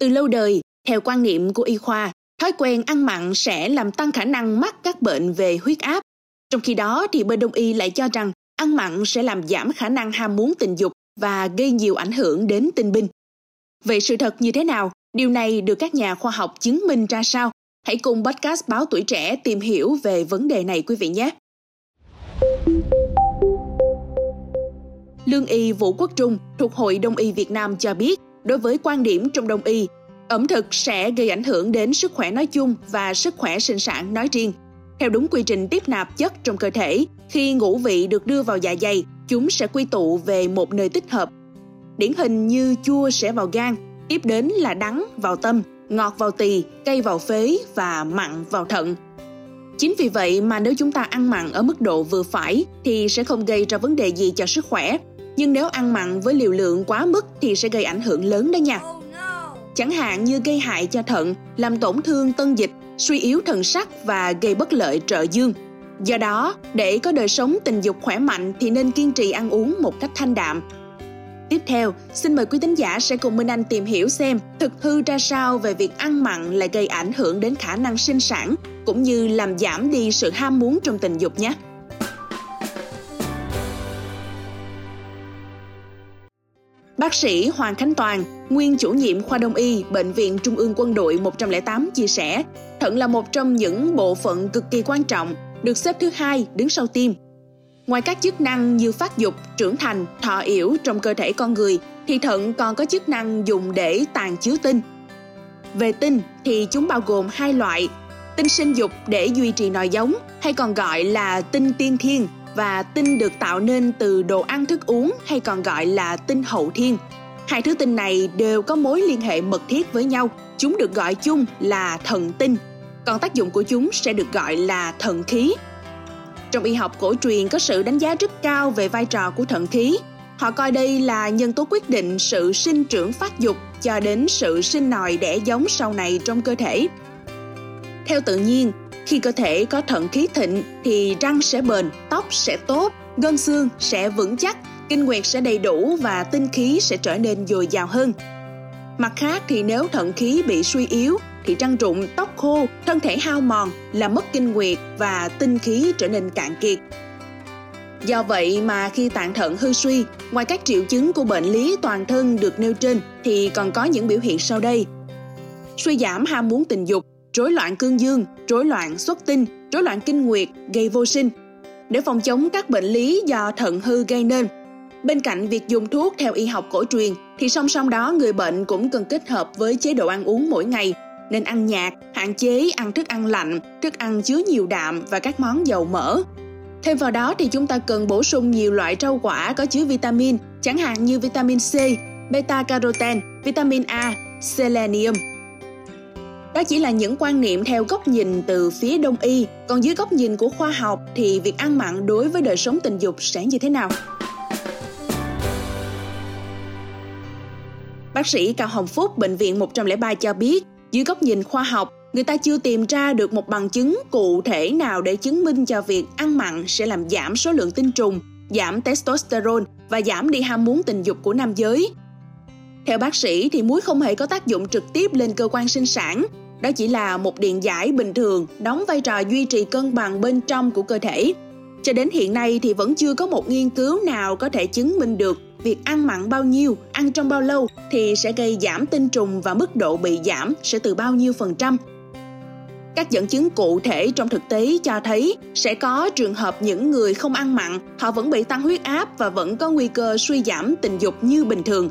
Từ lâu đời, theo quan niệm của y khoa, thói quen ăn mặn sẽ làm tăng khả năng mắc các bệnh về huyết áp. Trong khi đó thì bên đông y lại cho rằng ăn mặn sẽ làm giảm khả năng ham muốn tình dục và gây nhiều ảnh hưởng đến tinh binh. Vậy sự thật như thế nào? Điều này được các nhà khoa học chứng minh ra sao? Hãy cùng podcast Báo Tuổi Trẻ tìm hiểu về vấn đề này quý vị nhé. Lương y Vũ Quốc Trung thuộc Hội Đông y Việt Nam cho biết, đối với quan điểm trong Đông y, ẩm thực sẽ gây ảnh hưởng đến sức khỏe nói chung và sức khỏe sinh sản nói riêng. Theo đúng quy trình tiếp nạp chất trong cơ thể, khi ngũ vị được đưa vào dạ dày, chúng sẽ quy tụ về một nơi tích hợp. Điển hình như chua sẽ vào gan, tiếp đến là đắng vào tâm, ngọt vào tỳ, cay vào phế và mặn vào thận. Chính vì vậy mà nếu chúng ta ăn mặn ở mức độ vừa phải thì sẽ không gây ra vấn đề gì cho sức khỏe. Nhưng nếu ăn mặn với liều lượng quá mức thì sẽ gây ảnh hưởng lớn đó nha. Chẳng hạn như gây hại cho thận, làm tổn thương tân dịch, suy yếu thần sắc và gây bất lợi trợ dương. Do đó, để có đời sống tình dục khỏe mạnh thì nên kiên trì ăn uống một cách thanh đạm, Tiếp theo, xin mời quý thính giả sẽ cùng Minh Anh tìm hiểu xem thực hư ra sao về việc ăn mặn lại gây ảnh hưởng đến khả năng sinh sản cũng như làm giảm đi sự ham muốn trong tình dục nhé. Bác sĩ Hoàng Khánh Toàn, nguyên chủ nhiệm khoa đông y Bệnh viện Trung ương Quân đội 108 chia sẻ, thận là một trong những bộ phận cực kỳ quan trọng, được xếp thứ hai đứng sau tim Ngoài các chức năng như phát dục, trưởng thành, thọ yểu trong cơ thể con người, thì thận còn có chức năng dùng để tàn chứa tinh. Về tinh thì chúng bao gồm hai loại, tinh sinh dục để duy trì nòi giống hay còn gọi là tinh tiên thiên và tinh được tạo nên từ đồ ăn thức uống hay còn gọi là tinh hậu thiên. Hai thứ tinh này đều có mối liên hệ mật thiết với nhau, chúng được gọi chung là thần tinh, còn tác dụng của chúng sẽ được gọi là thần khí trong y học cổ truyền có sự đánh giá rất cao về vai trò của thận khí. Họ coi đây là nhân tố quyết định sự sinh trưởng phát dục cho đến sự sinh nòi đẻ giống sau này trong cơ thể. Theo tự nhiên, khi cơ thể có thận khí thịnh thì răng sẽ bền, tóc sẽ tốt, gân xương sẽ vững chắc, kinh nguyệt sẽ đầy đủ và tinh khí sẽ trở nên dồi dào hơn. Mặt khác thì nếu thận khí bị suy yếu thì trăng rụng, tóc khô, thân thể hao mòn, làm mất kinh nguyệt và tinh khí trở nên cạn kiệt. Do vậy mà khi tạng thận hư suy, ngoài các triệu chứng của bệnh lý toàn thân được nêu trên thì còn có những biểu hiện sau đây. Suy giảm ham muốn tình dục, rối loạn cương dương, rối loạn xuất tinh, rối loạn kinh nguyệt, gây vô sinh. Để phòng chống các bệnh lý do thận hư gây nên, bên cạnh việc dùng thuốc theo y học cổ truyền thì song song đó người bệnh cũng cần kết hợp với chế độ ăn uống mỗi ngày nên ăn nhạt, hạn chế ăn thức ăn lạnh, thức ăn chứa nhiều đạm và các món dầu mỡ. Thêm vào đó thì chúng ta cần bổ sung nhiều loại rau quả có chứa vitamin, chẳng hạn như vitamin C, beta carotene, vitamin A, selenium. Đó chỉ là những quan niệm theo góc nhìn từ phía đông y, còn dưới góc nhìn của khoa học thì việc ăn mặn đối với đời sống tình dục sẽ như thế nào? Bác sĩ Cao Hồng Phúc, Bệnh viện 103 cho biết, dưới góc nhìn khoa học, người ta chưa tìm ra được một bằng chứng cụ thể nào để chứng minh cho việc ăn mặn sẽ làm giảm số lượng tinh trùng, giảm testosterone và giảm đi ham muốn tình dục của nam giới. Theo bác sĩ thì muối không hề có tác dụng trực tiếp lên cơ quan sinh sản, đó chỉ là một điện giải bình thường đóng vai trò duy trì cân bằng bên trong của cơ thể. Cho đến hiện nay thì vẫn chưa có một nghiên cứu nào có thể chứng minh được việc ăn mặn bao nhiêu, ăn trong bao lâu thì sẽ gây giảm tinh trùng và mức độ bị giảm sẽ từ bao nhiêu phần trăm. Các dẫn chứng cụ thể trong thực tế cho thấy sẽ có trường hợp những người không ăn mặn, họ vẫn bị tăng huyết áp và vẫn có nguy cơ suy giảm tình dục như bình thường.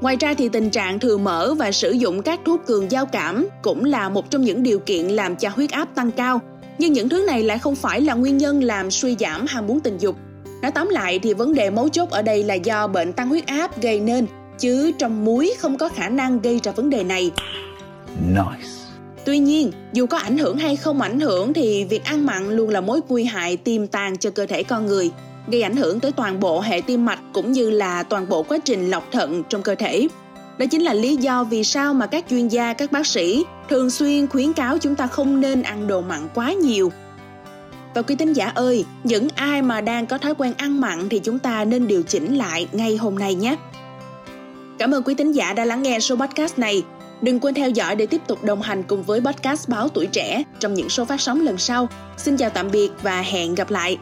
Ngoài ra thì tình trạng thừa mỡ và sử dụng các thuốc cường giao cảm cũng là một trong những điều kiện làm cho huyết áp tăng cao. Nhưng những thứ này lại không phải là nguyên nhân làm suy giảm ham muốn tình dục Nói tóm lại thì vấn đề mấu chốt ở đây là do bệnh tăng huyết áp gây nên, chứ trong muối không có khả năng gây ra vấn đề này. Nice. Tuy nhiên, dù có ảnh hưởng hay không ảnh hưởng thì việc ăn mặn luôn là mối nguy hại tiềm tàng cho cơ thể con người, gây ảnh hưởng tới toàn bộ hệ tim mạch cũng như là toàn bộ quá trình lọc thận trong cơ thể. Đó chính là lý do vì sao mà các chuyên gia, các bác sĩ thường xuyên khuyến cáo chúng ta không nên ăn đồ mặn quá nhiều và quý tín giả ơi, những ai mà đang có thói quen ăn mặn thì chúng ta nên điều chỉnh lại ngay hôm nay nhé. Cảm ơn quý tín giả đã lắng nghe số podcast này. Đừng quên theo dõi để tiếp tục đồng hành cùng với podcast Báo Tuổi Trẻ trong những số phát sóng lần sau. Xin chào tạm biệt và hẹn gặp lại!